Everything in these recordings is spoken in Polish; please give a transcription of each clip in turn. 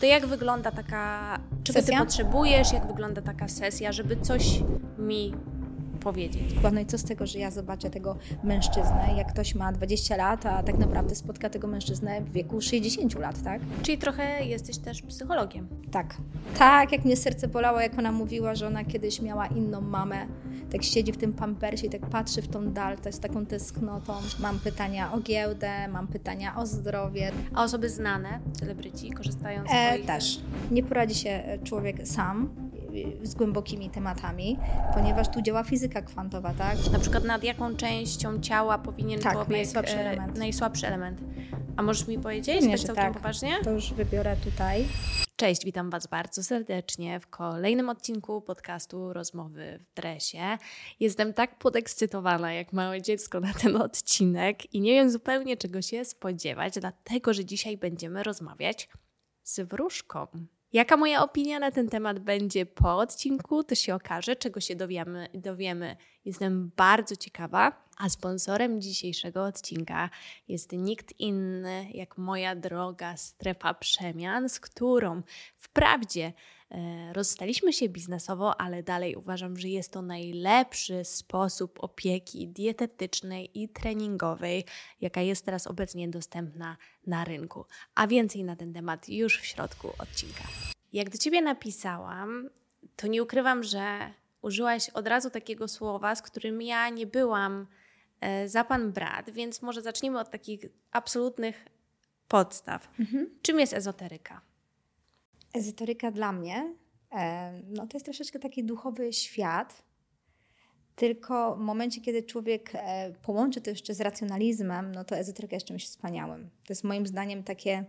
To jak wygląda taka, czego Sesja? ty potrzebujesz, jak wygląda taka sesja, żeby coś mi powiedzieć? No i co z tego, że ja zobaczę tego mężczyznę, jak ktoś ma 20 lat, a tak naprawdę spotka tego mężczyznę w wieku 60 lat, tak? Czyli trochę jesteś też psychologiem. Tak. Tak, jak mnie serce bolało, jak ona mówiła, że ona kiedyś miała inną mamę. Tak siedzi w tym pampersie i tak patrzy w tą dal, to jest taką tęsknotą. Mam pytania o giełdę, mam pytania o zdrowie. A osoby znane, celebryci, korzystają z E, swoich... też. Nie poradzi się e, człowiek sam z głębokimi tematami, ponieważ tu działa fizyka kwantowa, tak? Na przykład nad jaką częścią ciała powinien Tak, człowiek... najsłabszy e, element. Najsłabszy element. A możesz mi powiedzieć Pewnie, całkiem tak. poważnie? To już wybiorę tutaj. Cześć, witam Was bardzo serdecznie w kolejnym odcinku podcastu Rozmowy w dresie. Jestem tak podekscytowana jak małe dziecko na ten odcinek i nie wiem zupełnie czego się spodziewać, dlatego że dzisiaj będziemy rozmawiać z wróżką. Jaka moja opinia na ten temat będzie po odcinku, to się okaże, czego się dowiemy, dowiemy. Jestem bardzo ciekawa. A sponsorem dzisiejszego odcinka jest nikt inny jak moja droga strefa przemian, z którą wprawdzie rozstaliśmy się biznesowo, ale dalej uważam, że jest to najlepszy sposób opieki dietetycznej i treningowej, jaka jest teraz obecnie dostępna na rynku. A więcej na ten temat już w środku odcinka. Jak do ciebie napisałam, to nie ukrywam, że użyłaś od razu takiego słowa, z którym ja nie byłam e, za pan brat, więc może zacznijmy od takich absolutnych podstaw. Czym jest ezoteryka? Ezoteryka dla mnie, e, no to jest troszeczkę taki duchowy świat, tylko w momencie, kiedy człowiek e, połączy to jeszcze z racjonalizmem, no to ezoteryka jest czymś wspaniałym. To jest moim zdaniem takie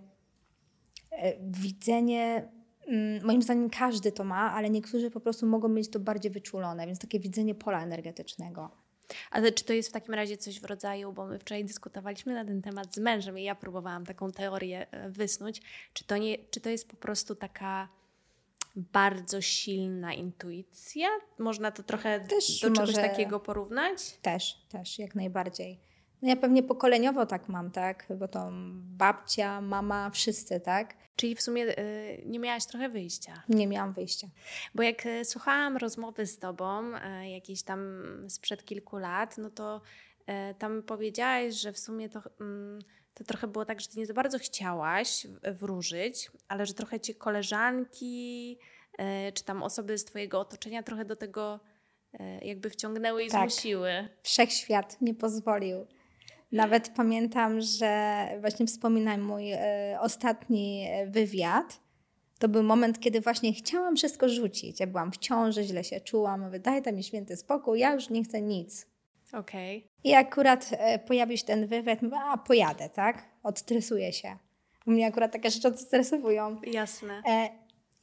e, widzenie, mm, moim zdaniem każdy to ma, ale niektórzy po prostu mogą mieć to bardziej wyczulone, więc takie widzenie pola energetycznego. Ale czy to jest w takim razie coś w rodzaju, bo my wczoraj dyskutowaliśmy na ten temat z mężem i ja próbowałam taką teorię e, wysnuć, czy to, nie, czy to jest po prostu taka bardzo silna intuicja? Można to trochę Też do czegoś może- takiego porównać? Też, też, jak najbardziej. No ja pewnie pokoleniowo tak mam, tak? Bo to babcia, mama, wszyscy, tak? Czyli w sumie y, nie miałaś trochę wyjścia. Nie miałam wyjścia. Bo jak e, słuchałam rozmowy z tobą, e, jakiejś tam sprzed kilku lat, no to e, tam powiedziałaś, że w sumie to, mm, to trochę było tak, że ty nie za bardzo chciałaś wróżyć, ale że trochę cię koleżanki e, czy tam osoby z twojego otoczenia trochę do tego e, jakby wciągnęły i Tak. zmusiły. Wszechświat nie pozwolił. Nawet pamiętam, że właśnie wspominam mój e, ostatni e, wywiad. To był moment, kiedy właśnie chciałam wszystko rzucić. Ja byłam w ciąży, źle się czułam. Mówię, daj tam mi święty spokój, ja już nie chcę nic. Okej. I akurat e, pojawił się ten wywiad, mówię, a pojadę, tak? Odstresuję się. U mnie akurat takie rzeczy odstresowują. Jasne. E,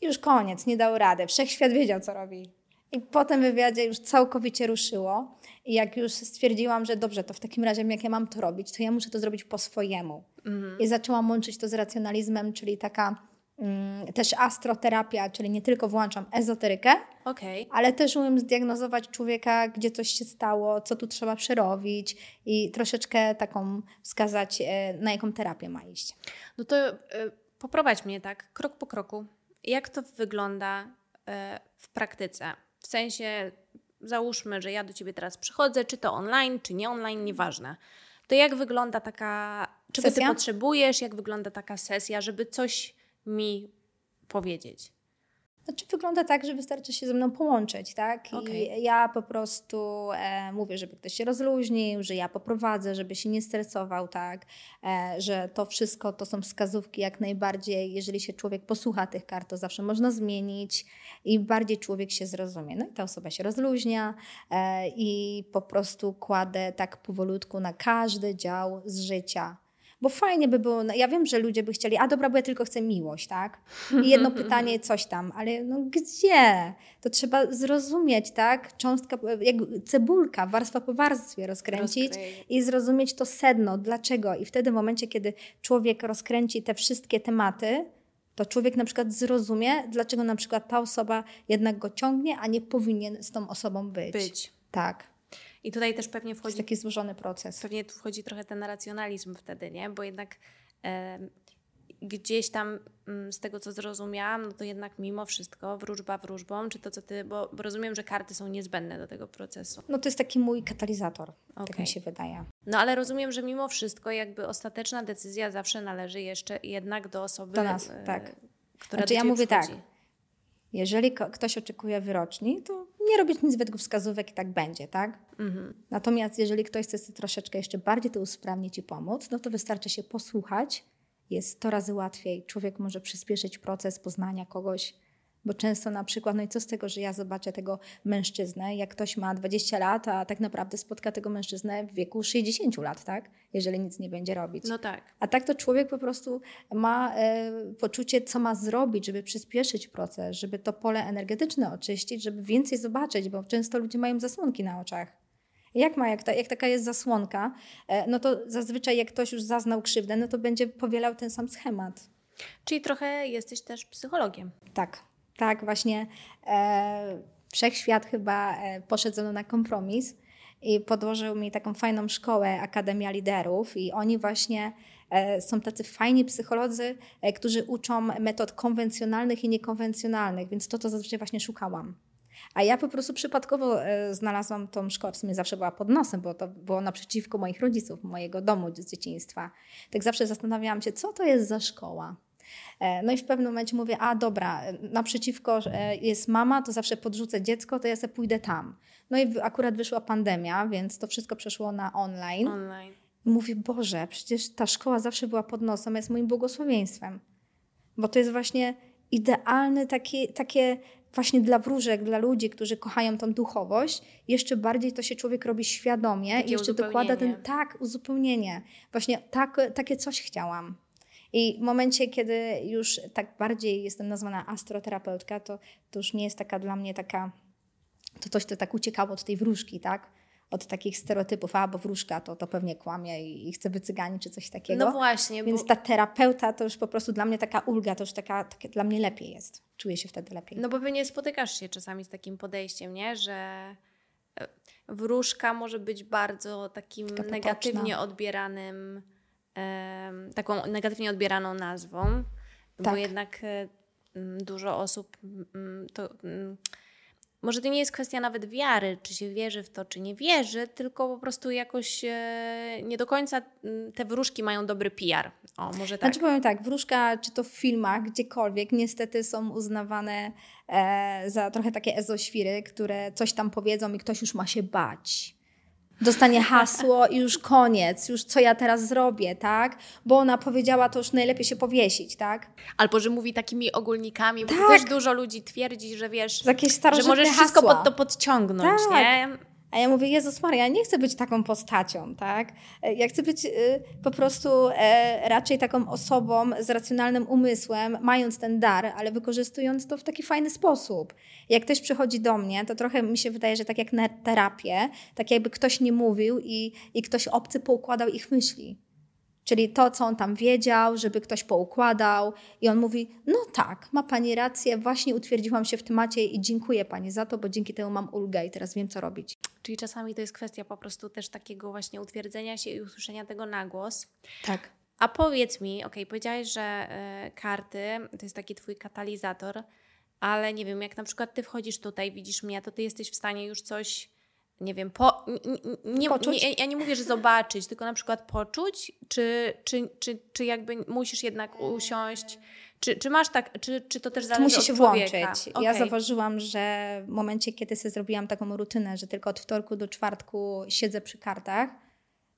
już koniec, nie dał rady. Wszechświat wiedział, co robi. I po tym wywiadzie już całkowicie ruszyło. I jak już stwierdziłam, że dobrze, to w takim razie jak ja mam to robić, to ja muszę to zrobić po swojemu. Mhm. I zaczęłam łączyć to z racjonalizmem, czyli taka mm, też astroterapia, czyli nie tylko włączam ezoterykę, Okej. ale też umiem zdiagnozować człowieka, gdzie coś się stało, co tu trzeba przerobić i troszeczkę taką wskazać, e, na jaką terapię ma iść. No to y, poprowadź mnie tak, krok po kroku. Jak to wygląda y, w praktyce? W sensie, załóżmy, że ja do ciebie teraz przychodzę, czy to online, czy nie online, nieważne. To jak wygląda taka, czego ty potrzebujesz, jak wygląda taka sesja, żeby coś mi powiedzieć? Znaczy wygląda tak, że wystarczy się ze mną połączyć, tak? I Okej. ja po prostu e, mówię, żeby ktoś się rozluźnił, że ja poprowadzę, żeby się nie stresował, tak? E, że to wszystko to są wskazówki jak najbardziej, jeżeli się człowiek posłucha tych kart, to zawsze można zmienić i bardziej człowiek się zrozumie. No i ta osoba się rozluźnia e, i po prostu kładę tak powolutku na każdy dział z życia. Bo fajnie by było, ja wiem, że ludzie by chcieli, a dobra, bo ja tylko chcę miłość, tak? I jedno pytanie, coś tam, ale no gdzie? To trzeba zrozumieć, tak? Cząstka, jak cebulka, warstwa po warstwie rozkręcić i zrozumieć to sedno, dlaczego. I wtedy w momencie, kiedy człowiek rozkręci te wszystkie tematy, to człowiek na przykład zrozumie, dlaczego na przykład ta osoba jednak go ciągnie, a nie powinien z tą osobą być. Być. Tak. I tutaj też pewnie To jest wchodzi taki złożony proces. Pewnie tu wchodzi trochę ten racjonalizm wtedy, nie? Bo jednak em, gdzieś tam mm, z tego, co zrozumiałam, no to jednak mimo wszystko wróżba wróżbą, czy to, co ty, bo, bo rozumiem, że karty są niezbędne do tego procesu. No to jest taki mój katalizator, okay. tak mi się wydaje. No ale rozumiem, że mimo wszystko jakby ostateczna decyzja zawsze należy jeszcze jednak do osoby, do nas, e, tak. która znaczy, ja mówię tak, jeżeli ktoś oczekuje wyroczni, to nie robić nic według wskazówek i tak będzie, tak? Mhm. Natomiast jeżeli ktoś chce troszeczkę jeszcze bardziej to usprawnić i pomóc, no to wystarczy się posłuchać. Jest 100 razy łatwiej. Człowiek może przyspieszyć proces poznania kogoś, bo często na przykład, no i co z tego, że ja zobaczę tego mężczyznę, jak ktoś ma 20 lat, a tak naprawdę spotka tego mężczyznę w wieku 60 lat, tak? Jeżeli nic nie będzie robić. No tak. A tak to człowiek po prostu ma e, poczucie, co ma zrobić, żeby przyspieszyć proces, żeby to pole energetyczne oczyścić, żeby więcej zobaczyć, bo często ludzie mają zasłonki na oczach. Jak ma, jak, ta, jak taka jest zasłonka, e, no to zazwyczaj jak ktoś już zaznał krzywdę, no to będzie powielał ten sam schemat. Czyli trochę jesteś też psychologiem. Tak, tak, właśnie e, wszechświat chyba e, poszedł na kompromis i podłożył mi taką fajną szkołę Akademia Liderów i oni właśnie e, są tacy fajni psycholodzy, e, którzy uczą metod konwencjonalnych i niekonwencjonalnych, więc to, to zazwyczaj właśnie szukałam. A ja po prostu przypadkowo e, znalazłam tą szkołę, w sumie zawsze była pod nosem, bo to było naprzeciwko moich rodziców, mojego domu z dzieciństwa. Tak zawsze zastanawiałam się, co to jest za szkoła. E, no i w pewnym momencie mówię, a dobra, naprzeciwko e, jest mama, to zawsze podrzucę dziecko, to ja sobie pójdę tam. No i akurat wyszła pandemia, więc to wszystko przeszło na online. online. Mówię, Boże, przecież ta szkoła zawsze była pod nosem, jest moim błogosławieństwem. Bo to jest właśnie idealne takie, takie właśnie dla wróżek, dla ludzi, którzy kochają tą duchowość, jeszcze bardziej to się człowiek robi świadomie i jeszcze dokłada ten tak, uzupełnienie. Właśnie tak, takie coś chciałam. I w momencie, kiedy już tak bardziej jestem nazwana astroterapeutka, to, to już nie jest taka dla mnie taka, to coś to tak uciekało od tej wróżki, tak? Od takich stereotypów, a bo wróżka to, to pewnie kłamie i, i chce wycygani czy coś takiego. No właśnie. Więc bo... ta terapeuta to już po prostu dla mnie taka ulga, to już taka, takie dla mnie lepiej jest. Czuję się wtedy lepiej. No bo pewnie spotykasz się czasami z takim podejściem, nie? Że e, wróżka może być bardzo takim negatywnie odbieranym taką negatywnie odbieraną nazwą, tak. bo jednak e, dużo osób to może to nie jest kwestia nawet wiary, czy się wierzy w to, czy nie wierzy, tylko po prostu jakoś e, nie do końca te wróżki mają dobry PR. O, może tak. Znaczy powiem tak, wróżka, czy to w filmach, gdziekolwiek, niestety są uznawane e, za trochę takie ezoświry, które coś tam powiedzą i ktoś już ma się bać dostanie hasło i już koniec, już co ja teraz zrobię, tak? Bo ona powiedziała, to już najlepiej się powiesić, tak? Albo, że mówi takimi ogólnikami, tak. bo też dużo ludzi twierdzi, że wiesz, że możesz hasła. wszystko pod to podciągnąć, tak. nie? A ja mówię, Jezus Maria, ja nie chcę być taką postacią, tak? E, ja chcę być y, po prostu e, raczej taką osobą z racjonalnym umysłem, mając ten dar, ale wykorzystując to w taki fajny sposób. Jak ktoś przychodzi do mnie, to trochę mi się wydaje, że tak jak na terapię, tak jakby ktoś nie mówił i, i ktoś obcy poukładał ich myśli. Czyli to, co on tam wiedział, żeby ktoś poukładał, i on mówi: No tak, ma pani rację, właśnie utwierdziłam się w temacie i dziękuję pani za to, bo dzięki temu mam ulgę i teraz wiem, co robić. Czyli czasami to jest kwestia po prostu też takiego właśnie utwierdzenia się i usłyszenia tego na głos. Tak. A powiedz mi, ok, powiedziałeś, że y, karty to jest taki twój katalizator, ale nie wiem, jak na przykład ty wchodzisz tutaj, widzisz mnie, to ty jesteś w stanie już coś nie wiem, po, nie, nie, nie, ja nie mówię, że zobaczyć, tylko na przykład poczuć, czy, czy, czy, czy jakby musisz jednak usiąść, czy, czy masz tak, czy, czy to też zależy Musi się włączyć. Okay. Ja zauważyłam, że w momencie, kiedy sobie zrobiłam taką rutynę, że tylko od wtorku do czwartku siedzę przy kartach,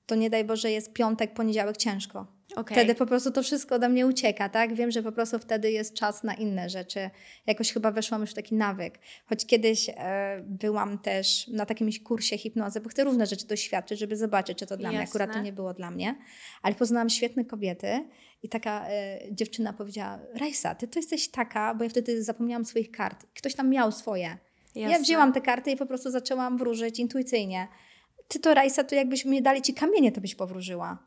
to nie daj Boże jest piątek, poniedziałek ciężko. Okay. Wtedy po prostu to wszystko ode mnie ucieka, tak? Wiem, że po prostu wtedy jest czas na inne rzeczy. Jakoś chyba weszłam już w taki nawyk. Choć kiedyś e, byłam też na takim kursie hipnozy, bo chcę różne rzeczy doświadczyć, żeby zobaczyć, czy to dla Jasne. mnie. Akurat to nie było dla mnie. Ale poznałam świetne kobiety i taka e, dziewczyna powiedziała, Rajsa, ty to jesteś taka, bo ja wtedy zapomniałam swoich kart. Ktoś tam miał swoje. Jasne. Ja wzięłam te karty i po prostu zaczęłam wróżyć intuicyjnie. Ty to, Rajsa, to jakbyśmy dali ci kamienie, to byś powróżyła.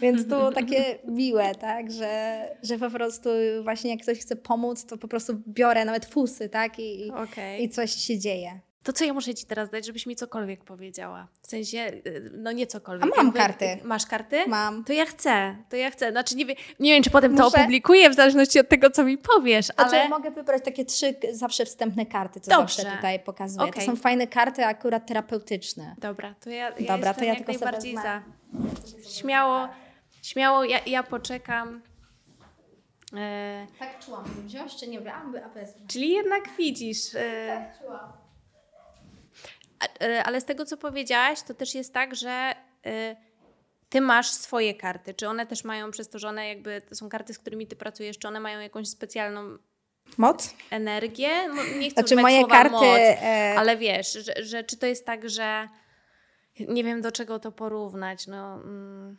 Więc to takie miłe, tak, że, że po prostu właśnie jak ktoś chce pomóc, to po prostu biorę nawet fusy, tak, i, okay. i coś się dzieje. To, co ja muszę ci teraz dać, żebyś mi cokolwiek powiedziała. W sensie, y, no nie cokolwiek. A mam Jakby, karty. Masz karty? Mam. To ja chcę, to ja chcę. Znaczy nie, nie wiem, czy potem to opublikuję, w zależności od tego, co mi powiesz, znaczy, ale... mogę wybrać takie trzy zawsze wstępne karty, co Dobrze. zawsze tutaj pokazuję. Okay. To są fajne karty, akurat terapeutyczne. Dobra, to ja, ja Dobra, to ja jak tylko najbardziej za. Śmiało, śmiało, ja, ja poczekam. E... Tak czułam, wziąć czy nie? A, a Czyli jednak widzisz. E... Tak czułam. E, ale z tego, co powiedziałaś, to też jest tak, że e, ty masz swoje karty. Czy one też mają przez to, że one jakby to są karty, z którymi ty pracujesz, czy one mają jakąś specjalną moc? Energię? Nie chcę znaczy moje karty, moc, e... ale wiesz, że, że, czy to jest tak, że nie wiem do czego to porównać. No, mm,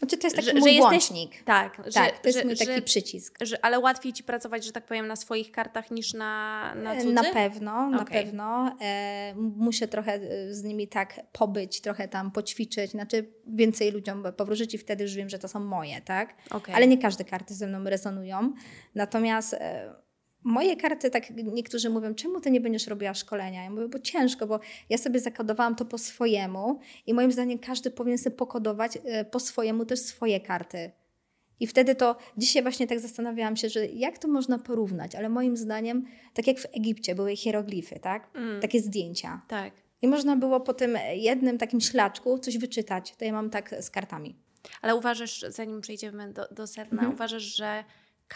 znaczy to jest taki że, mój że. Jesteś, tak, tak, że, to jest że, mój taki że, przycisk. Że, ale łatwiej Ci pracować, że tak powiem, na swoich kartach niż na, na cudzych? Na pewno, okay. na pewno. E, muszę trochę e, z nimi tak pobyć, trochę tam poćwiczyć, znaczy więcej ludziom powrócić i wtedy już wiem, że to są moje, tak? Okay. Ale nie każde karty ze mną rezonują. Natomiast... E, Moje karty, tak niektórzy mówią, czemu ty nie będziesz robiła szkolenia? Ja mówię, bo ciężko, bo ja sobie zakodowałam to po swojemu i moim zdaniem każdy powinien sobie pokodować e, po swojemu też swoje karty. I wtedy to, dzisiaj właśnie tak zastanawiałam się, że jak to można porównać, ale moim zdaniem, tak jak w Egipcie były hieroglify, tak? Mm. Takie zdjęcia. Tak. I można było po tym jednym takim ślaczku coś wyczytać. To ja mam tak z kartami. Ale uważasz, zanim przejdziemy do, do sedna, mm. uważasz, że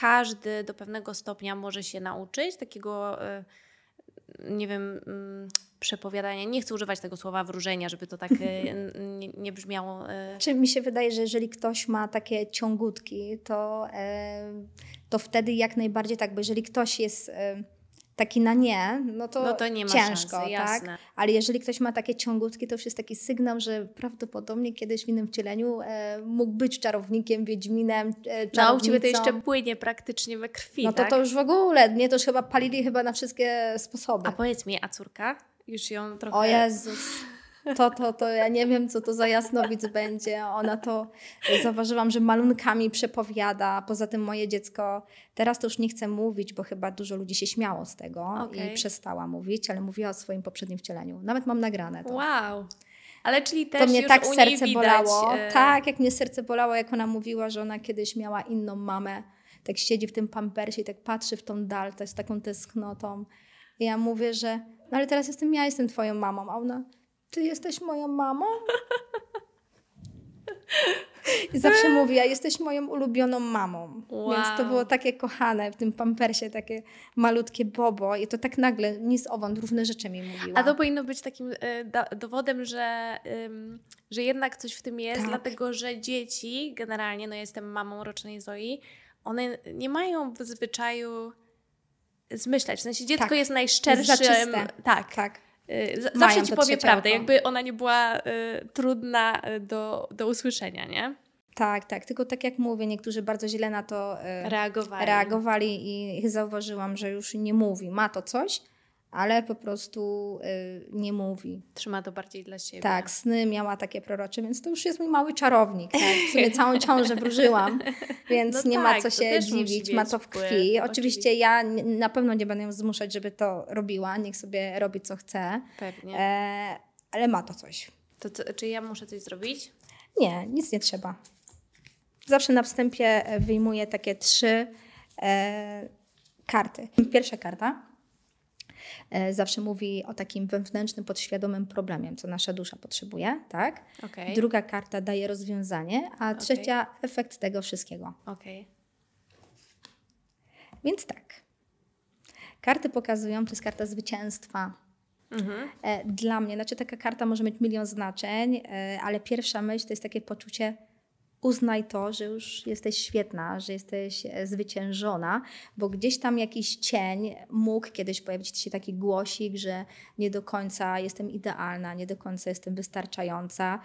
każdy do pewnego stopnia może się nauczyć takiego, e, nie wiem, mm, przepowiadania. Nie chcę używać tego słowa wróżenia, żeby to tak e, nie, nie brzmiało. E. Czy mi się wydaje, że jeżeli ktoś ma takie ciągutki, to, to wtedy jak najbardziej tak, bo jeżeli ktoś jest taki na nie, no to, no to nie ciężko, szansy, tak? Ale jeżeli ktoś ma takie ciągutki, to już jest taki sygnał, że prawdopodobnie kiedyś w innym wcieleniu e, mógł być czarownikiem, wiedźminem, e, czarownicą. No, u Ciebie to jeszcze płynie praktycznie we krwi, No to tak? to już w ogóle, mnie to już chyba palili chyba na wszystkie sposoby. A powiedz mi, a córka? Już ją trochę... O Jezus to, to, to ja nie wiem, co to za jasnowic będzie. Ona to, zauważyłam, że malunkami przepowiada. Poza tym moje dziecko, teraz to już nie chce mówić, bo chyba dużo ludzi się śmiało z tego okay. i przestała mówić, ale mówiła o swoim poprzednim wcieleniu. Nawet mam nagrane to. Wow. Ale czyli też to mnie tak serce widać, bolało. E... Tak, jak mnie serce bolało, jak ona mówiła, że ona kiedyś miała inną mamę. Tak siedzi w tym pampersie i tak patrzy w tą dal, z taką tęsknotą. I ja mówię, że no ale teraz jestem ja, jestem twoją mamą. A ona, ty jesteś moją mamą? I zawsze mówi, ja jesteś moją ulubioną mamą. Wow. Więc to było takie kochane w tym pampersie, takie malutkie bobo. I to tak nagle, nic owąd, różne rzeczy mi mówiła. A to powinno być takim y, dowodem, że, y, że jednak coś w tym jest, tak. dlatego że dzieci, generalnie, no jestem mamą rocznej Zoi, one nie mają w zwyczaju zmyślać. W sensie dziecko tak. jest najszczerszym. Tak. tak. Y, zawsze ci powie prawdę, jakby ona nie była y, trudna y, do, do usłyszenia, nie? Tak, tak. Tylko tak jak mówię, niektórzy bardzo źle na to reagowali. reagowali i zauważyłam, że już nie mówi. Ma to coś, ale po prostu y, nie mówi. Trzyma to bardziej dla siebie. Tak, sny miała takie prorocze, więc to już jest mój mały czarownik. Tak? W sumie całą ciążę wróżyłam, więc no nie tak, ma co się dziwić, ma to w krwi. Oczywiście, Oczywiście ja na pewno nie będę ją zmuszać, żeby to robiła, niech sobie robi co chce. Pewnie. E, ale ma to coś. To co, czy ja muszę coś zrobić? Nie, nic nie trzeba. Zawsze na wstępie wyjmuję takie trzy e, karty. Pierwsza karta E, zawsze mówi o takim wewnętrznym, podświadomym problemie, co nasza dusza potrzebuje, tak? Okay. Druga karta daje rozwiązanie, a trzecia okay. efekt tego wszystkiego. Okay. Więc tak. Karty pokazują, to jest karta zwycięstwa. Mhm. E, dla mnie, znaczy taka karta może mieć milion znaczeń, e, ale pierwsza myśl to jest takie poczucie uznaj to, że już jesteś świetna, że jesteś e, zwyciężona, bo gdzieś tam jakiś cień mógł kiedyś pojawić się taki głosik, że nie do końca jestem idealna, nie do końca jestem wystarczająca.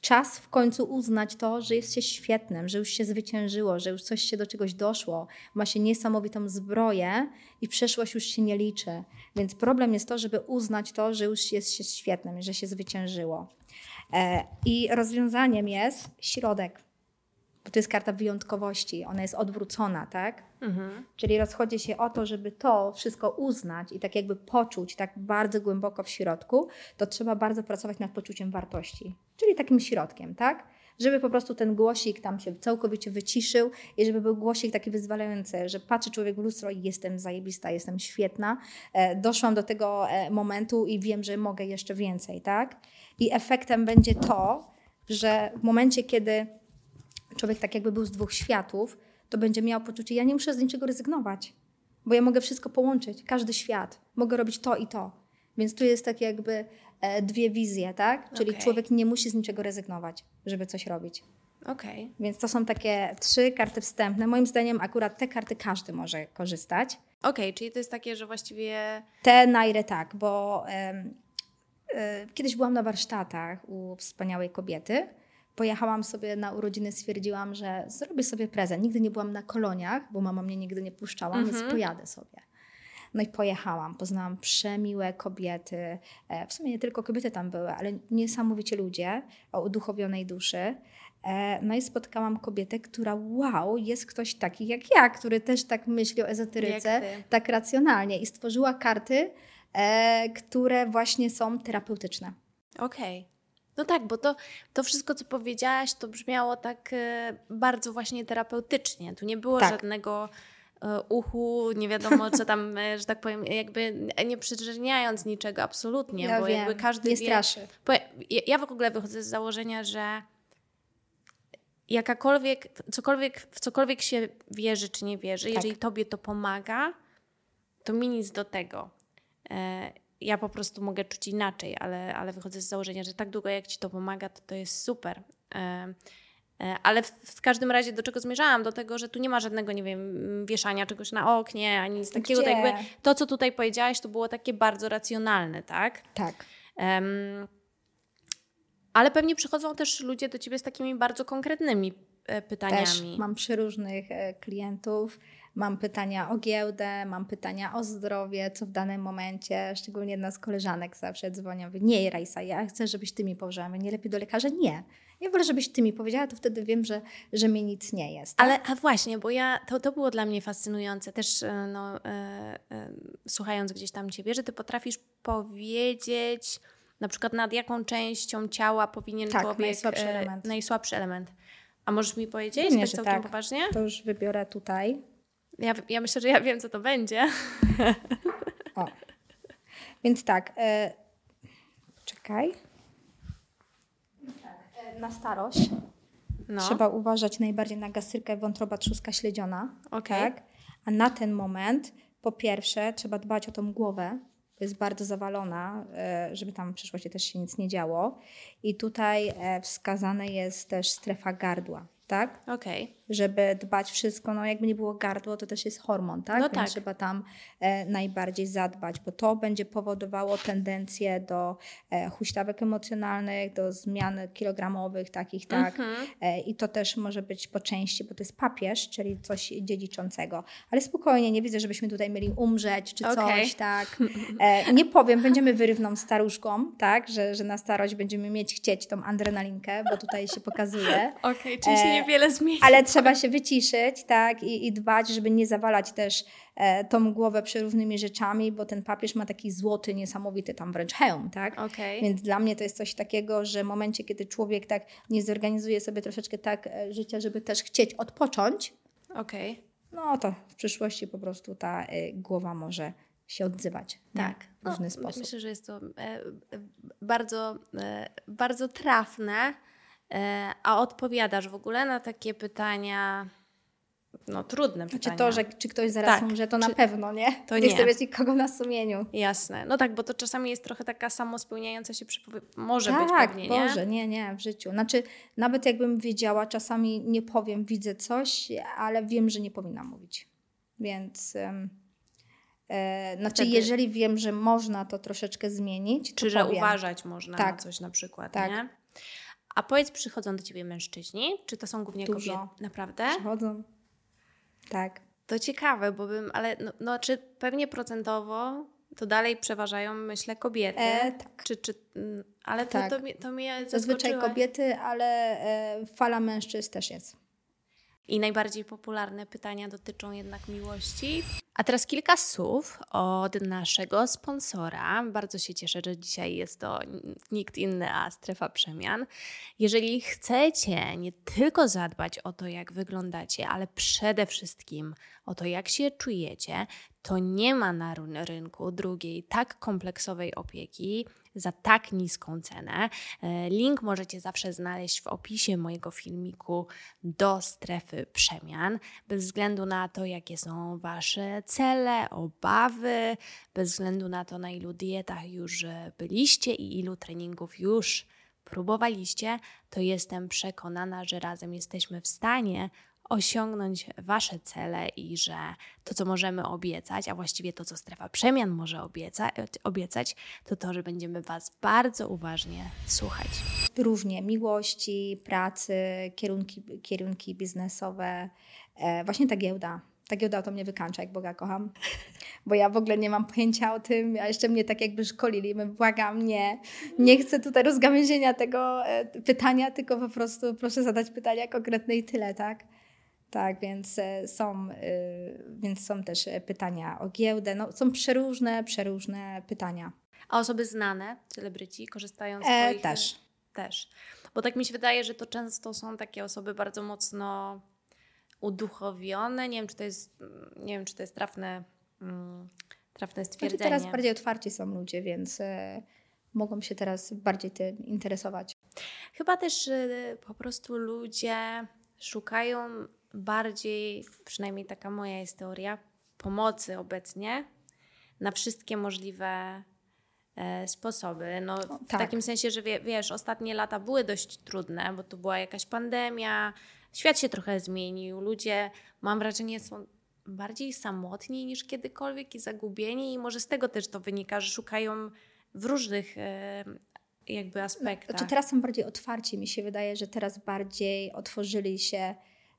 Czas w końcu uznać to, że jest się świetnym, że już się zwyciężyło, że już coś się do czegoś doszło, ma się niesamowitą zbroję i przeszłość już się nie liczy. Więc problem jest to, żeby uznać to, że już jest się świetnym, że się zwyciężyło. E, I rozwiązaniem jest środek bo to jest karta wyjątkowości, ona jest odwrócona, tak? Mhm. Czyli rozchodzi się o to, żeby to wszystko uznać i tak jakby poczuć tak bardzo głęboko w środku, to trzeba bardzo pracować nad poczuciem wartości, czyli takim środkiem, tak? Żeby po prostu ten głosik tam się całkowicie wyciszył i żeby był głosik taki wyzwalający, że patrzy człowiek w lustro i jestem zajebista, jestem świetna, e, doszłam do tego e, momentu i wiem, że mogę jeszcze więcej, tak? I efektem będzie to, że w momencie, kiedy człowiek tak jakby był z dwóch światów, to będzie miał poczucie, ja nie muszę z niczego rezygnować, bo ja mogę wszystko połączyć, każdy świat, mogę robić to i to. Więc tu jest tak jakby e, dwie wizje, tak? Czyli Okej. człowiek nie musi z niczego rezygnować, żeby coś robić. Okej. Więc to są takie trzy karty wstępne. Moim zdaniem akurat te karty każdy może korzystać. Okej, czyli to jest takie, że właściwie. Te najry tak, bo e, kiedyś byłam na warsztatach u wspaniałej kobiety. Pojechałam sobie na urodziny, stwierdziłam, że zrobię sobie prezent. Nigdy nie byłam na koloniach, bo mama mnie nigdy nie puszczała, Mhm. więc pojadę sobie. No i pojechałam, poznałam przemiłe kobiety. E, W sumie nie tylko kobiety tam były, ale niesamowici ludzie o uduchowionej duszy. E, No i spotkałam kobietę, która wow, jest ktoś taki jak ja, który też tak myśli o ezoteryce, tak racjonalnie i stworzyła karty, e, które właśnie są terapeutyczne. Okej. No tak, bo to, to wszystko, co powiedziałaś, to brzmiało tak e, bardzo właśnie terapeutycznie. Tu nie było Tak. żadnego e, uchu, nie wiadomo co tam, e, że tak powiem, jakby nie przyczyniając niczego absolutnie, ja bo wiem, jakby każdy nie wie, straszy. Ja w ogóle wychodzę z założenia, że jakakolwiek, cokolwiek, w cokolwiek się wierzy czy nie wierzy, Tak. jeżeli tobie to pomaga, to mi nic do tego. Ja po prostu mogę czuć inaczej, ale, ale wychodzę z założenia, że tak długo jak ci to pomaga, to to jest super. E, e, ale w, w każdym razie do czego zmierzałam? Do tego, że tu nie ma żadnego, nie wiem, wieszania czegoś na oknie, ani nic takiego. Gdzie? jakby to, co tutaj powiedziałaś, to było takie bardzo racjonalne, tak? Tak. Em, ale pewnie przychodzą też ludzie do ciebie z takimi bardzo konkretnymi e, Też pytaniami. mam przeróżnych klientów. Mam pytania o giełdę, mam pytania o zdrowie, co w danym momencie. Szczególnie jedna z koleżanek zawsze dzwoni, mówi, nie Rajsa, ja chcę, żebyś ty mi powiedziała. Nie lepiej do lekarza? Nie. Ja wolę, żebyś ty mi powiedziała, to wtedy wiem, że, że mi nic nie jest. tak? Ale a właśnie, bo ja, to, to było dla mnie fascynujące też, e, no, e, e, słuchając gdzieś tam ciebie, że ty potrafisz powiedzieć na przykład nad jaką częścią ciała powinien Tak, człowiek... najsłabszy e, element. Najsłabszy element. A możesz mi powiedzieć Pewnie, że całkiem tak. poważnie? To już wybiorę tutaj. Ja, ja myślę, że ja wiem, co to będzie. O. Więc tak. E, czekaj. Na starość No, trzeba uważać najbardziej na gastryrkę, wątroba, trzustka śledziona. okej. Tak? A na ten moment, po pierwsze, trzeba dbać o tą głowę, bo jest bardzo zawalona, e, żeby tam w przyszłości też się nic nie działo. I tutaj e, wskazane jest też strefa gardła, tak? Okej. Żeby dbać wszystko, no jakby nie było gardło, to też jest hormon, tak? No tak. trzeba tam e, najbardziej zadbać, bo to będzie powodowało tendencję do e, huśtawek emocjonalnych, do zmian kilogramowych takich, tak? Mhm. E, I to też może być po części, bo to jest papież, czyli coś dziedziczącego. Ale spokojnie, nie widzę, żebyśmy tutaj mieli umrzeć czy Okej. coś, tak. E, nie powiem, będziemy wyrywną staruszką, tak, że, że na starość będziemy mieć chcieć tą adrenalinkę, bo tutaj się pokazuje. Okej, czyli się E, niewiele zmieni. Ale trzeba się wyciszyć, tak, i, i dbać, żeby nie zawalać też e, tą głowę przeróżnymi rzeczami, bo ten papież ma taki złoty, niesamowity tam wręcz hełm, tak. Okej. Więc dla mnie to jest coś takiego, że w momencie, kiedy człowiek tak nie zorganizuje sobie troszeczkę tak e, życia, żeby też chcieć odpocząć, Okej. no to w przyszłości po prostu ta e, głowa może się odzywać. nie? Tak. W różny No, sposób. Myślę, że jest to e, e, bardzo, e, bardzo trafne. E, a odpowiadasz w ogóle na takie pytania, no trudne Znaczy pytania. to, że czy ktoś zaraz Tak, umrze, to czy- na pewno nie. to nie nie. chcę mieć nikogo na sumieniu. Jasne. No tak, bo to czasami jest trochę taka samospełniająca się przypowiedź. Może być tak, pewnie, nie? Boże, nie, nie, w życiu. Znaczy, nawet jakbym wiedziała, czasami nie powiem, widzę coś, ale wiem, że nie powinnam mówić. Więc, e, znaczy, Wtedy- jeżeli wiem, że można to troszeczkę zmienić, to Czy że powiem. uważać można na Tak. coś na przykład, Tak. nie? A powiedz, przychodzą do ciebie mężczyźni? Czy to są głównie Dużo. kobiety? Naprawdę? Przychodzą. Tak. To ciekawe, bo bym, ale no, no czy pewnie procentowo to dalej przeważają, myślę, kobiety. E, tak. Czy, czy, mm, ale to, Tak. to, mnie- to mnie Zazwyczaj zaskoczyło. kobiety, ale e, fala mężczyzn też jest. I najbardziej popularne pytania dotyczą jednak miłości. A teraz kilka słów od naszego sponsora. Bardzo się cieszę, że dzisiaj jest to nikt inny, a strefa przemian. Jeżeli chcecie nie tylko zadbać o to, jak wyglądacie, ale przede wszystkim o to, jak się czujecie, to nie ma na rynku drugiej tak kompleksowej opieki za tak niską cenę. E, link możecie zawsze znaleźć w opisie mojego filmiku do strefy przemian, bez względu na to, jakie są Wasze cele, obawy, bez względu na to, na ilu dietach już byliście i ilu treningów już próbowaliście, to jestem przekonana, że razem jesteśmy w stanie osiągnąć Wasze cele i że to, co możemy obiecać, a właściwie to, co strefa przemian może obieca, obiecać, to to, że będziemy Was bardzo uważnie słuchać. Różnie miłości, pracy, kierunki, kierunki biznesowe, e, właśnie ta giełda. Ta giełda to mnie wykańcza, jak Boga kocham. Bo ja w ogóle nie mam pojęcia o tym, a jeszcze mnie tak jakby szkolili. My błagam, nie. Nie chcę tutaj rozgałęzienia tego e, pytania, tylko po prostu proszę zadać pytania konkretne i tyle, tak? Tak, więc e, są, e, więc są też e, pytania o giełdę. No, są przeróżne, przeróżne pytania. A osoby znane, celebryci, korzystają z e, Też. Też. Bo tak mi się wydaje, że to często są takie osoby bardzo mocno uduchowione. Nie wiem, czy to jest, nie wiem, czy to jest trafne, mm, trafne stwierdzenie. Znaczy teraz bardziej otwarci są ludzie, więc e, mogą się teraz bardziej tym interesować. Chyba też e, po prostu ludzie szukają bardziej, przynajmniej taka moja jest teoria, pomocy obecnie na wszystkie możliwe sposoby. No, w tak. takim sensie, że wie, wiesz, ostatnie lata były dość trudne, bo tu była jakaś pandemia, świat się trochę zmienił, ludzie, mam wrażenie, są bardziej samotni niż kiedykolwiek i zagubieni i może z tego też to wynika, że szukają w różnych e, jakby aspektach. Znaczy teraz są bardziej otwarci, mi się wydaje, że teraz bardziej otworzyli się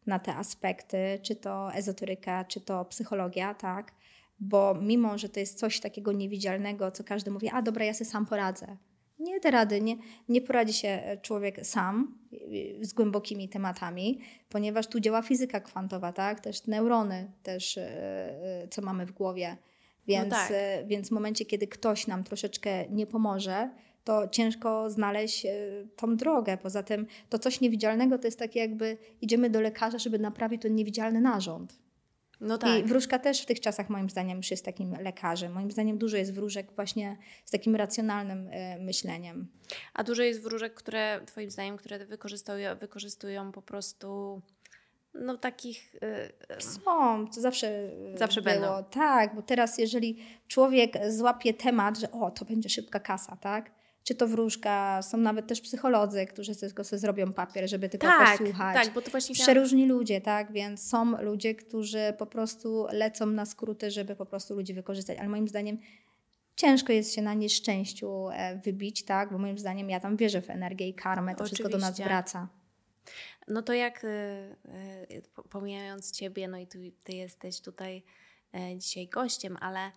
na te aspekty, czy to ezoteryka, czy to psychologia, tak? Bo mimo, że to jest coś takiego niewidzialnego, co każdy mówi, a dobra, ja sobie sam poradzę. Nie da rady, nie, nie poradzi się człowiek sam y, z głębokimi tematami, ponieważ tu działa fizyka kwantowa, tak? Też neurony, też co mamy w głowie. Więc, no tak. więc w momencie, kiedy ktoś nam troszeczkę nie pomoże, to ciężko znaleźć e, tą drogę. Poza tym to coś niewidzialnego to jest takie jakby idziemy do lekarza, żeby naprawić ten niewidzialny narząd. No tak. I wróżka też w tych czasach moim zdaniem już jest takim lekarzem. Moim zdaniem dużo jest wróżek właśnie z takim racjonalnym e, myśleniem. A dużo jest wróżek, które twoim zdaniem, które wykorzystują, wykorzystują po prostu no takich... Yy, Są, to zawsze, zawsze było. będą. Tak, bo teraz jeżeli człowiek złapie temat, że o, to będzie szybka kasa, tak? Czy to wróżka, są nawet też psycholodzy, którzy tylko sobie zrobią papier, żeby tylko tak, posłuchać. Tak, bo to właśnie Przeróżni ludzie, tak, więc są ludzie, którzy po prostu lecą na skróty, żeby po prostu ludzi wykorzystać, ale moim zdaniem ciężko jest się na nieszczęściu e, wybić, tak, bo moim zdaniem ja tam wierzę w energię i karmę, to Oczywiście. wszystko do nas wraca. No to jak, e, e, pomijając Ciebie, no i ty, ty jesteś tutaj dzisiaj gościem, ale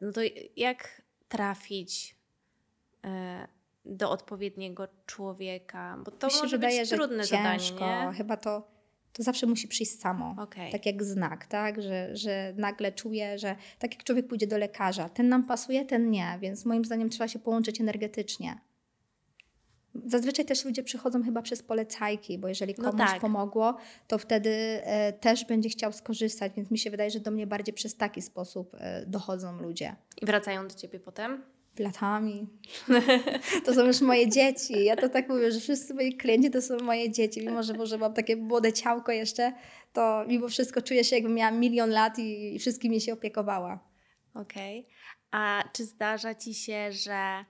no to jak trafić do odpowiedniego człowieka? Bo to Mi może wydaje, być trudne ciężko. zadanie, nie? Chyba to, to zawsze musi przyjść samo. Okay. Tak jak znak, tak? Że, że nagle czuję, że tak jak człowiek pójdzie do lekarza, ten nam pasuje, ten nie, więc moim zdaniem trzeba się połączyć energetycznie. Zazwyczaj też ludzie przychodzą chyba przez polecajki, bo jeżeli no komuś no tak. pomogło, to wtedy e, też będzie chciał skorzystać, więc mi się wydaje, że do mnie bardziej przez taki sposób e, dochodzą ludzie. I wracają do ciebie potem? Latami. To są już moje dzieci. Ja to tak mówię, że wszyscy moi klienci to są moje dzieci. Mimo, że może mam takie młode ciałko jeszcze, to mimo wszystko czuję się jakbym miała milion lat i, wszystkimi się opiekowała. Okej. Okay. A czy zdarza Ci się, że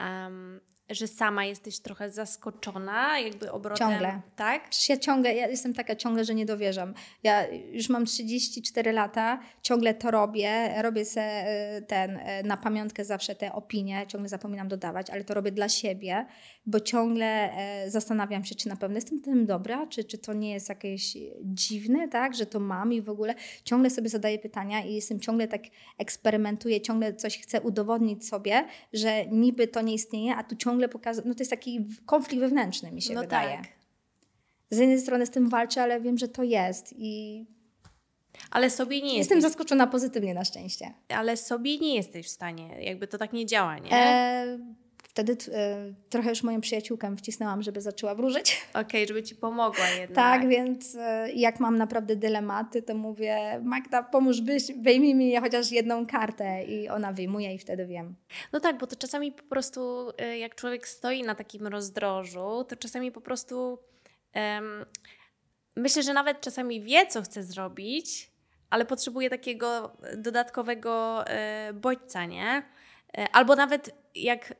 um, że sama jesteś trochę zaskoczona jakby obrotem. Ciągle. Tak? Przecież ja ciągle, ja jestem taka ciągle, że nie dowierzam. Ja już mam 34 lata, ciągle to robię, robię se e, ten, e, na pamiątkę zawsze te opinie, ciągle zapominam dodawać, ale to robię dla siebie, bo ciągle e, zastanawiam się, czy na pewno jestem tym dobra, czy, czy to nie jest jakieś dziwne, tak, że to mam i w ogóle ciągle sobie zadaję pytania i jestem ciągle tak eksperymentuję, ciągle coś chcę udowodnić sobie, że niby to nie istnieje, a tu ciągle pokazuje, no to jest taki konflikt wewnętrzny mi się no wydaje. Tak. z jednej strony z tym walczę, ale wiem, że to jest i ale sobie nie Jestem jesteś. zaskoczona pozytywnie na szczęście. Ale sobie nie jesteś w stanie, jakby to tak nie działa, nie? E, wtedy e, trochę już moją przyjaciółkę wcisnęłam, żeby zaczęła wróżyć. Okej, okay, żeby ci pomogła jednak. Tak, więc e, jak mam naprawdę dylematy, to mówię Magda, pomóż byś, wyjmij mi chociaż jedną kartę i ona wyjmuje i wtedy wiem. No tak, bo to czasami po prostu e, jak człowiek stoi na takim rozdrożu, to czasami po prostu um, myślę, że nawet czasami wie, co chce zrobić, ale potrzebuje takiego dodatkowego e, bodźca, nie? E, albo nawet jak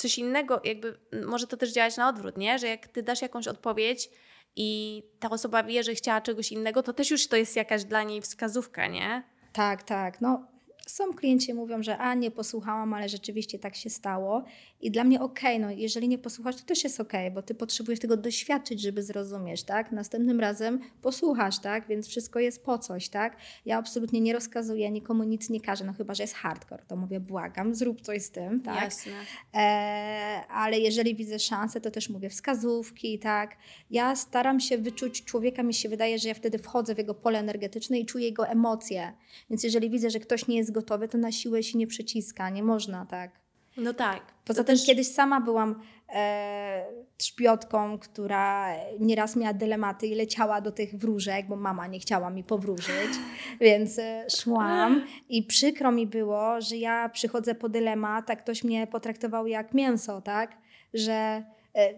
coś innego, jakby może to też działać na odwrót, nie? Że jak ty dasz jakąś odpowiedź i ta osoba wie, że chciała czegoś innego, to też już to jest jakaś dla niej wskazówka, nie? Tak, tak. No, są klienci mówią, że a nie posłuchałam, ale rzeczywiście tak się stało. I dla mnie okej, okay, no jeżeli nie posłuchasz, to też jest okej, okay, bo ty potrzebujesz tego doświadczyć, żeby zrozumieć, tak? Następnym razem posłuchasz, tak? Więc wszystko jest po coś, tak? Ja absolutnie nie rozkazuję, nikomu nic nie każę, no chyba, że jest hardcore, to mówię, błagam, zrób coś z tym, tak? Jasne. E, ale jeżeli widzę szansę, to też mówię wskazówki, tak? Ja staram się wyczuć człowieka, mi się wydaje, że ja wtedy wchodzę w jego pole energetyczne i czuję jego emocje. Więc jeżeli widzę, że ktoś nie jest gotowy, to na siłę się nie przyciska, nie można tak. No tak. Poza tym też... kiedyś sama byłam e, trzpiotką, która nieraz miała dylematy i leciała do tych wróżek, bo mama nie chciała mi powróżyć, więc e, szłam i przykro mi było, że ja przychodzę po dylemat, a ktoś mnie potraktował jak mięso, tak? Że e,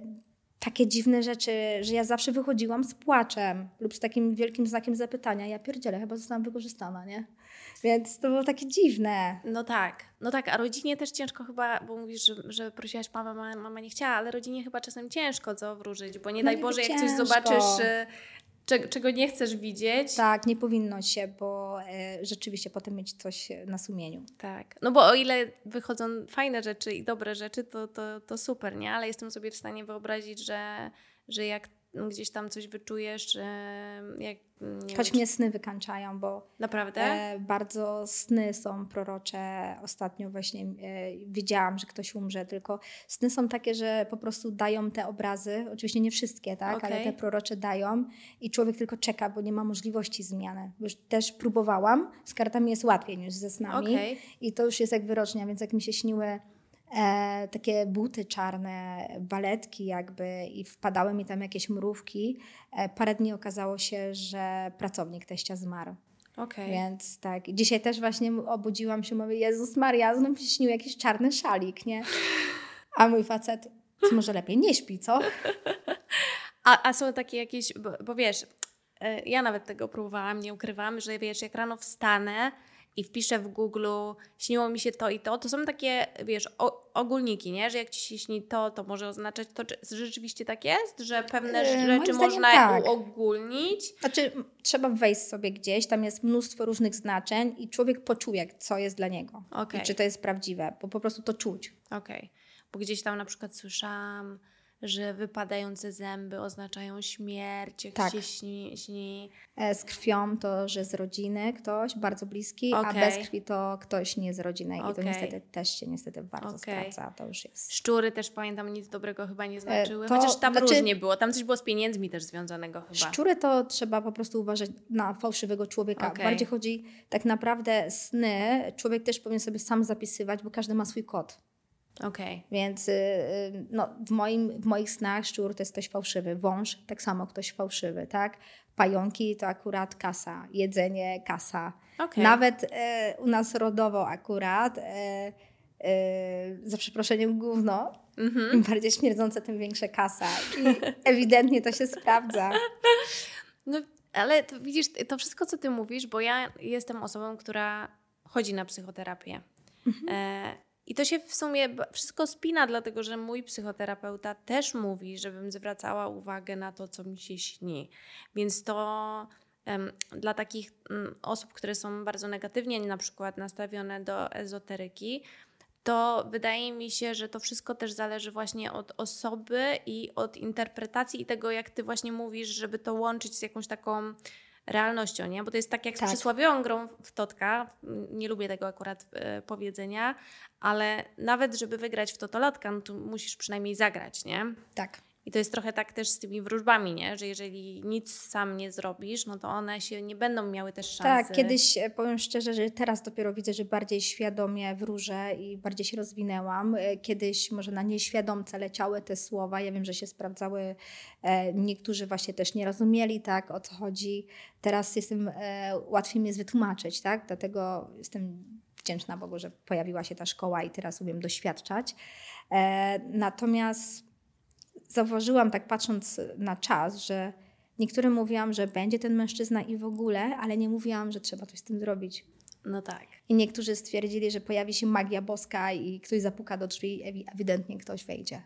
takie dziwne rzeczy, że ja zawsze wychodziłam z płaczem lub z takim wielkim znakiem zapytania. Ja pierdzielę, chyba zostałam wykorzystana, nie? Więc to było takie dziwne. No tak, no tak, a rodzinie też ciężko chyba, bo mówisz, że, że prosiłaś mama, mama, mama nie chciała, ale rodzinie chyba czasem ciężko co wróżyć, bo nie no daj Boże, jak ciężko. coś zobaczysz, y, czego nie chcesz widzieć. Tak, nie powinno się, bo e, rzeczywiście potem mieć coś na sumieniu. Tak, no bo o ile wychodzą fajne rzeczy i dobre rzeczy, to, to, to super, nie? Ale jestem sobie w stanie wyobrazić, że, że jak gdzieś tam coś wyczujesz, jak... Choć mnie sny wykańczają, bo naprawdę e, bardzo sny są prorocze. Ostatnio właśnie e, widziałam, że ktoś umrze, tylko sny są takie, że po prostu dają te obrazy, oczywiście nie wszystkie, tak, okay. ale te prorocze dają i człowiek tylko czeka, bo nie ma możliwości zmiany. Już też próbowałam, z kartami jest łatwiej niż ze snami okay. i to już jest jak wyrocznia, więc jak mi się śniły e, takie buty czarne, baletki jakby i wpadały mi tam jakieś mrówki. E, parę dni okazało się, że pracownik teścia zmarł. Okay. Więc tak, dzisiaj też właśnie obudziłam się, mówię, Jezus Maria, znów się śnił jakiś czarny szalik, nie? A mój facet, co może lepiej nie śpi, co? A, a są takie jakieś, bo, bo wiesz, e, ja nawet tego próbowałam, nie ukrywam, że wiesz, jak rano wstanę, i wpiszę w Google, śniło mi się to i to, to są takie, wiesz, ogólniki, nie? Że jak ci się śni to, to może oznaczać to, czy rzeczywiście tak jest, że pewne yy, rzeczy można tak. uogólnić. Znaczy, trzeba wejść sobie gdzieś, tam jest mnóstwo różnych znaczeń i człowiek poczuje, co jest dla niego. Okay. I czy to jest prawdziwe, bo po prostu to czuć. Okej, okay. bo gdzieś tam na przykład słyszałam że wypadające zęby oznaczają śmierć, jak tak. się śni, śni. E, z krwią to, że z rodziny ktoś bardzo bliski, okay. a bez krwi to ktoś nie z rodziny okay. i to niestety też się niestety bardzo okay. sprawdza, to już jest. Szczury też pamiętam nic dobrego chyba nie znaczyły, to, chociaż tam znaczy, różnie było, tam coś było z pieniędzmi też związanego chyba. Szczury to trzeba po prostu uważać na fałszywego człowieka. Bardziej chodzi tak naprawdę sny, człowiek też powinien sobie sam zapisywać, bo każdy ma swój kod. Okay. Więc y, y, no, w, moim, w moich snach szczur to jest ktoś fałszywy, wąż tak samo ktoś fałszywy, tak? Pająki to akurat kasa, jedzenie kasa. Okay. Nawet e, u nas rodowo akurat, e, e, za przeproszeniem gówno, mm -hmm. im bardziej śmierdzące, tym większa kasa. I ewidentnie to się sprawdza. No, ale to, widzisz, to wszystko, co ty mówisz, bo ja jestem osobą, która chodzi na psychoterapię. Mm -hmm. I to się w sumie wszystko spina, dlatego że mój psychoterapeuta też mówi, żebym zwracała uwagę na to, co mi się śni. Więc to dla takich um, osób, które są bardzo negatywnie na przykład nastawione do ezoteryki, to wydaje mi się, że to wszystko też zależy właśnie od osoby i od interpretacji i tego, jak ty właśnie mówisz, żeby to łączyć z jakąś taką realnością, nie? Bo to jest tak jak tak. z przysłowiową grą w totka, nie lubię tego akurat e, powiedzenia, ale nawet żeby wygrać w totolotka, no to musisz przynajmniej zagrać, nie? Tak. I to jest trochę tak też z tymi wróżbami, nie? że jeżeli nic sam nie zrobisz, no to one się nie będą miały też szansy. Tak, kiedyś e, powiem szczerze, że teraz dopiero widzę, że bardziej świadomie wróżę i bardziej się rozwinęłam. E, kiedyś może na nieświadomce leciały te słowa. Ja wiem, że się sprawdzały. E, niektórzy właśnie też nie rozumieli, tak, o co chodzi. Teraz jestem, łatwiej mi jest wytłumaczyć, tak? Dlatego jestem wdzięczna Bogu, że pojawiła się ta szkoła i teraz umiem doświadczać. Natomiast zauważyłam, tak patrząc na czas, że niektórym mówiłam, że będzie ten mężczyzna i w ogóle, ale nie mówiłam, że trzeba coś z tym zrobić. No tak. I niektórzy stwierdzili, że pojawi się magia boska i ktoś zapuka do drzwi i ewidentnie ktoś wejdzie.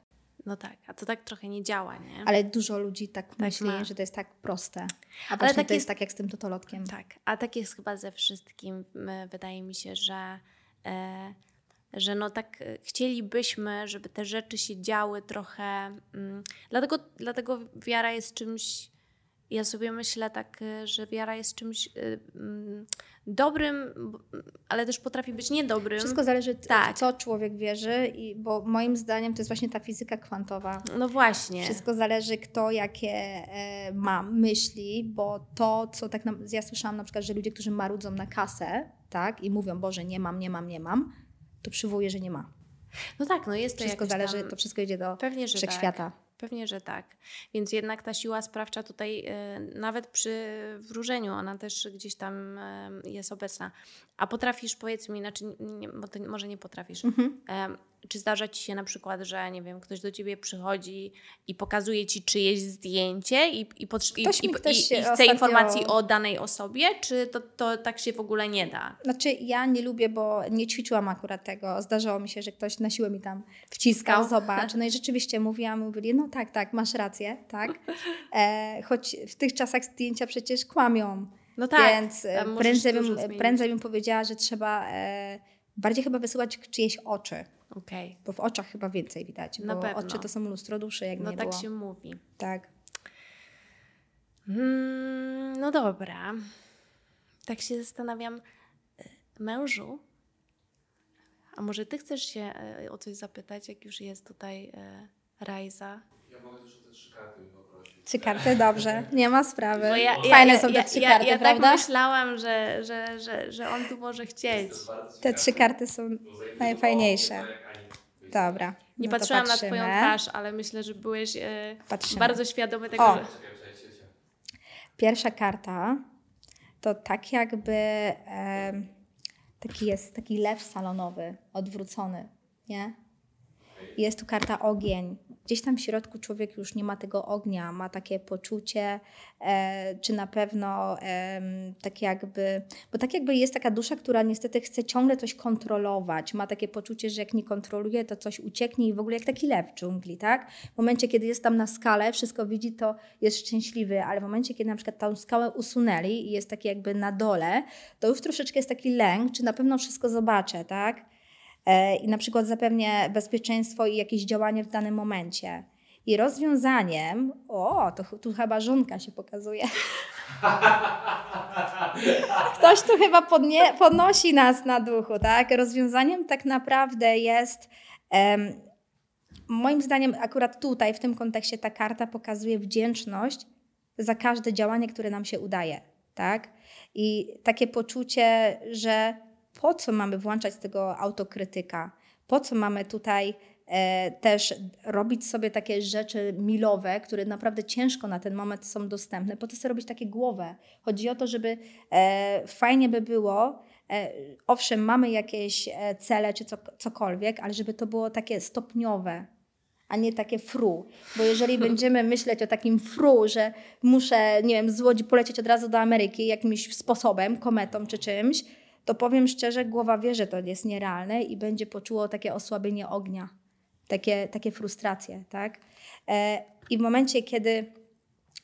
No tak, a to tak trochę nie działa, nie? Ale dużo ludzi tak, tak myśli, ma. że to jest tak proste. A Ale tak to jest, jest tak jak z tym totolotkiem. Tak, a tak jest chyba ze wszystkim. Wydaje mi się, że e, że no tak e, chcielibyśmy, żeby te rzeczy się działy trochę. Mm, dlatego, dlatego wiara jest czymś. Ja sobie myślę tak, e, że wiara jest czymś y, y, dobrym, ale też potrafi być niedobrym. Wszystko zależy, tak. co człowiek wierzy, i, bo moim zdaniem to jest właśnie ta fizyka kwantowa. No właśnie. Wszystko zależy, kto jakie e, ma myśli, bo to, co tak na, ja słyszałam na przykład, że ludzie, którzy marudzą na kasę, tak, i mówią, Boże, nie mam, nie mam, nie mam, to przywołuje, że nie ma. No tak, no jest to Wszystko zależy, tam... to wszystko idzie do Pewnie, że wszechświata. Tak. Pewnie, że tak. Więc jednak ta siła sprawcza tutaj, e, nawet przy wróżeniu, ona też gdzieś tam e, jest obecna. A potrafisz, powiedz mi, znaczy, nie, może nie potrafisz, mhm. Czy zdarza ci się na przykład, że nie wiem, ktoś do ciebie przychodzi i pokazuje ci czyjeś zdjęcie i, i, i, i, i chce ostatnio... informacji o danej osobie, czy to, to tak się w ogóle nie da? Znaczy ja nie lubię, bo nie ćwiczyłam akurat tego. Zdarzało mi się, że ktoś na siłę mi tam wciskał, zobacz. No i rzeczywiście mówiłam, mówili, no tak, tak, masz rację, tak. E, choć w tych czasach zdjęcia przecież kłamią. No tak. Więc e, prędzej bym, prędzej bym powiedziała, że trzeba e, bardziej chyba wysyłać czyjeś oczy. Okay. Bo w oczach chyba więcej widać. Na bo pewno. oczy to są lustro duszy, jak no nie tak było. się mówi. Tak. Hmm, no dobra. Tak się zastanawiam. E, mężu, a może ty chcesz się e, o coś zapytać, jak już jest tutaj Rajza? Ja mogę też o te trzy karty Trzy karty, dobrze, nie ma sprawy. Ja, Fajne ja, są te trzy karty, ja prawda? Ja tak myślałam, że, że, że, że on tu może chcieć. Te trzy karty są najfajniejsze. Dobra. Nie no patrzyłam na Twoją twarz, ale myślę, że byłeś e, bardzo świadomy tego. O. Pierwsza karta to tak jakby e, taki jest taki lew salonowy, odwrócony, nie? Jest tu karta ogień gdzieś tam w środku człowiek już nie ma tego ognia, ma takie poczucie, e, czy na pewno e, tak jakby, bo tak jakby jest taka dusza, która niestety chce ciągle coś kontrolować, ma takie poczucie, że jak nie kontroluje, to coś ucieknie i w ogóle jak taki lew w dżungli, tak? W momencie, kiedy jest tam na skale, wszystko widzi, to jest szczęśliwy, ale w momencie, kiedy na przykład tą skałę usunęli i jest taki jakby na dole, to już troszeczkę jest taki lęk, czy na pewno wszystko zobaczę, tak? E, i na przykład zapewnię bezpieczeństwo i jakieś działanie w danym momencie. I rozwiązaniem, o, to tu chyba żonka się pokazuje. Ktoś tu chyba podnie, podnosi nas na duchu, tak? Rozwiązaniem tak naprawdę jest, moim zdaniem, akurat tutaj, w tym kontekście, ta karta pokazuje wdzięczność za każde działanie, które nam się udaje, tak? I takie poczucie, że po co mamy włączać tego autokrytyka? Po co mamy tutaj e, też robić sobie takie rzeczy milowe, które naprawdę ciężko na ten moment są dostępne? Po co sobie robić takie głowę? Chodzi o to, żeby e, fajnie by było, e, owszem, mamy jakieś e, cele czy co, cokolwiek, ale żeby to było takie stopniowe, a nie takie fru. Bo jeżeli będziemy myśleć o takim fru, że muszę, nie wiem, z Łodzi polecieć od razu do Ameryki jakimś sposobem, kometą czy czymś, to powiem szczerze, głowa wie, że to jest nierealne i będzie poczuło takie osłabienie ognia, takie, takie frustracje. Tak? E, I w momencie, kiedy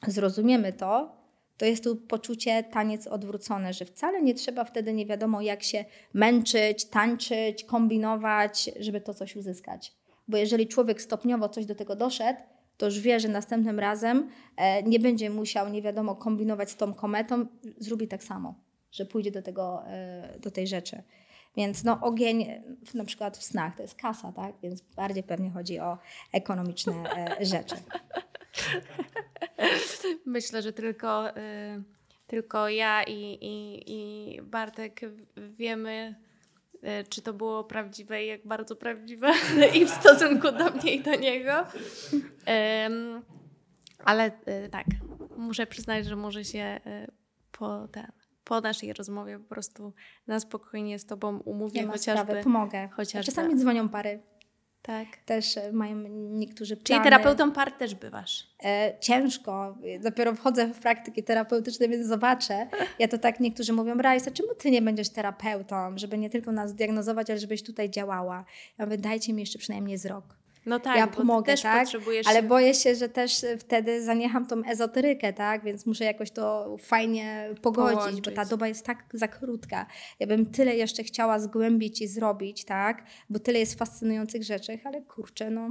zrozumiemy to, to jest tu poczucie taniec odwrócone, że wcale nie trzeba wtedy nie wiadomo jak się męczyć, tańczyć, kombinować, żeby to coś uzyskać. Bo jeżeli człowiek stopniowo coś do tego doszedł, to już wie, że następnym razem e, nie będzie musiał nie wiadomo kombinować z tą kometą, zrobi tak samo że pójdzie do, tego, e, do tej rzeczy. Więc no, ogień na przykład w snach to jest kasa, tak? Więc bardziej pewnie chodzi o ekonomiczne e, rzeczy. Myślę, że tylko, tylko ja i, i, i Bartek wiemy, czy to było prawdziwe i jak bardzo prawdziwe i w stosunku do mnie i do niego. Ale tak, muszę przyznać, że może się po, ten, po naszej rozmowie po prostu na spokojnie z Tobą umówię Nie ma chociażby. sprawy, pomogę. chociażby. Czasami dzwonią pary. Tak. Też e, mają niektórzy plany. Czyli terapeutą par też bywasz. E, ciężko. Dopiero wchodzę w praktyki terapeutyczne, więc zobaczę. Ja to tak niektórzy mówią, Rajsa, czemu ty nie będziesz terapeutą, żeby nie tylko nas diagnozować, ale żebyś tutaj działała. Ja mówię, dajcie mi jeszcze przynajmniej z rok. No tak, ja pomogę, też tak? Ale boję się, że też wtedy zaniecham tą ezoterykę, tak? Więc muszę jakoś to fajnie pogodzić, Połączyć. bo ta doba jest tak za krótka. Ja bym tyle jeszcze chciała zgłębić i zrobić, tak? Bo tyle jest fascynujących rzeczy, ale kurczę, no.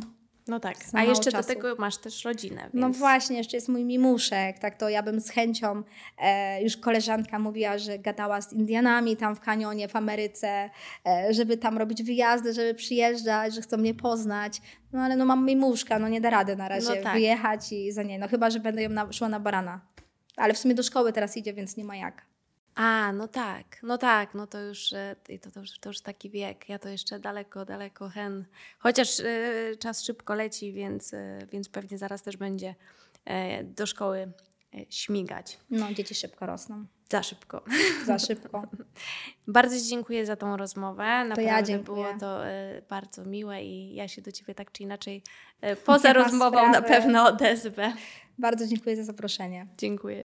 No tak, a jeszcze czasu. do tego masz też rodzinę, więc... No właśnie, jeszcze jest mój mimuszek, tak to ja bym z chęcią, e, już koleżanka mówiła, że gadała z Indianami tam w kanionie w Ameryce, e, żeby tam robić wyjazdy, żeby przyjeżdżać, że chcą mnie poznać, no ale no mam mimuszka, no nie da rady na razie No tak. wyjechać i za nie, no chyba, że będę ją na, szła na barana. Ale w sumie do szkoły teraz idzie, więc nie ma jak. A, no tak, no tak, no to już, e, to, to, już, to już taki wiek. Ja to jeszcze daleko, daleko hen. Chociaż e, czas szybko leci, więc, e, więc pewnie zaraz też będzie e, do szkoły śmigać. No, dzieci szybko rosną, Za szybko. za szybko. Bardzo Ci dziękuję za tą rozmowę. Naprawdę ja dziękuję. było to bardzo miłe i ja się do Ciebie tak czy inaczej poza rozmową na pewno odezwę. Bardzo dziękuję za zaproszenie. Dziękuję.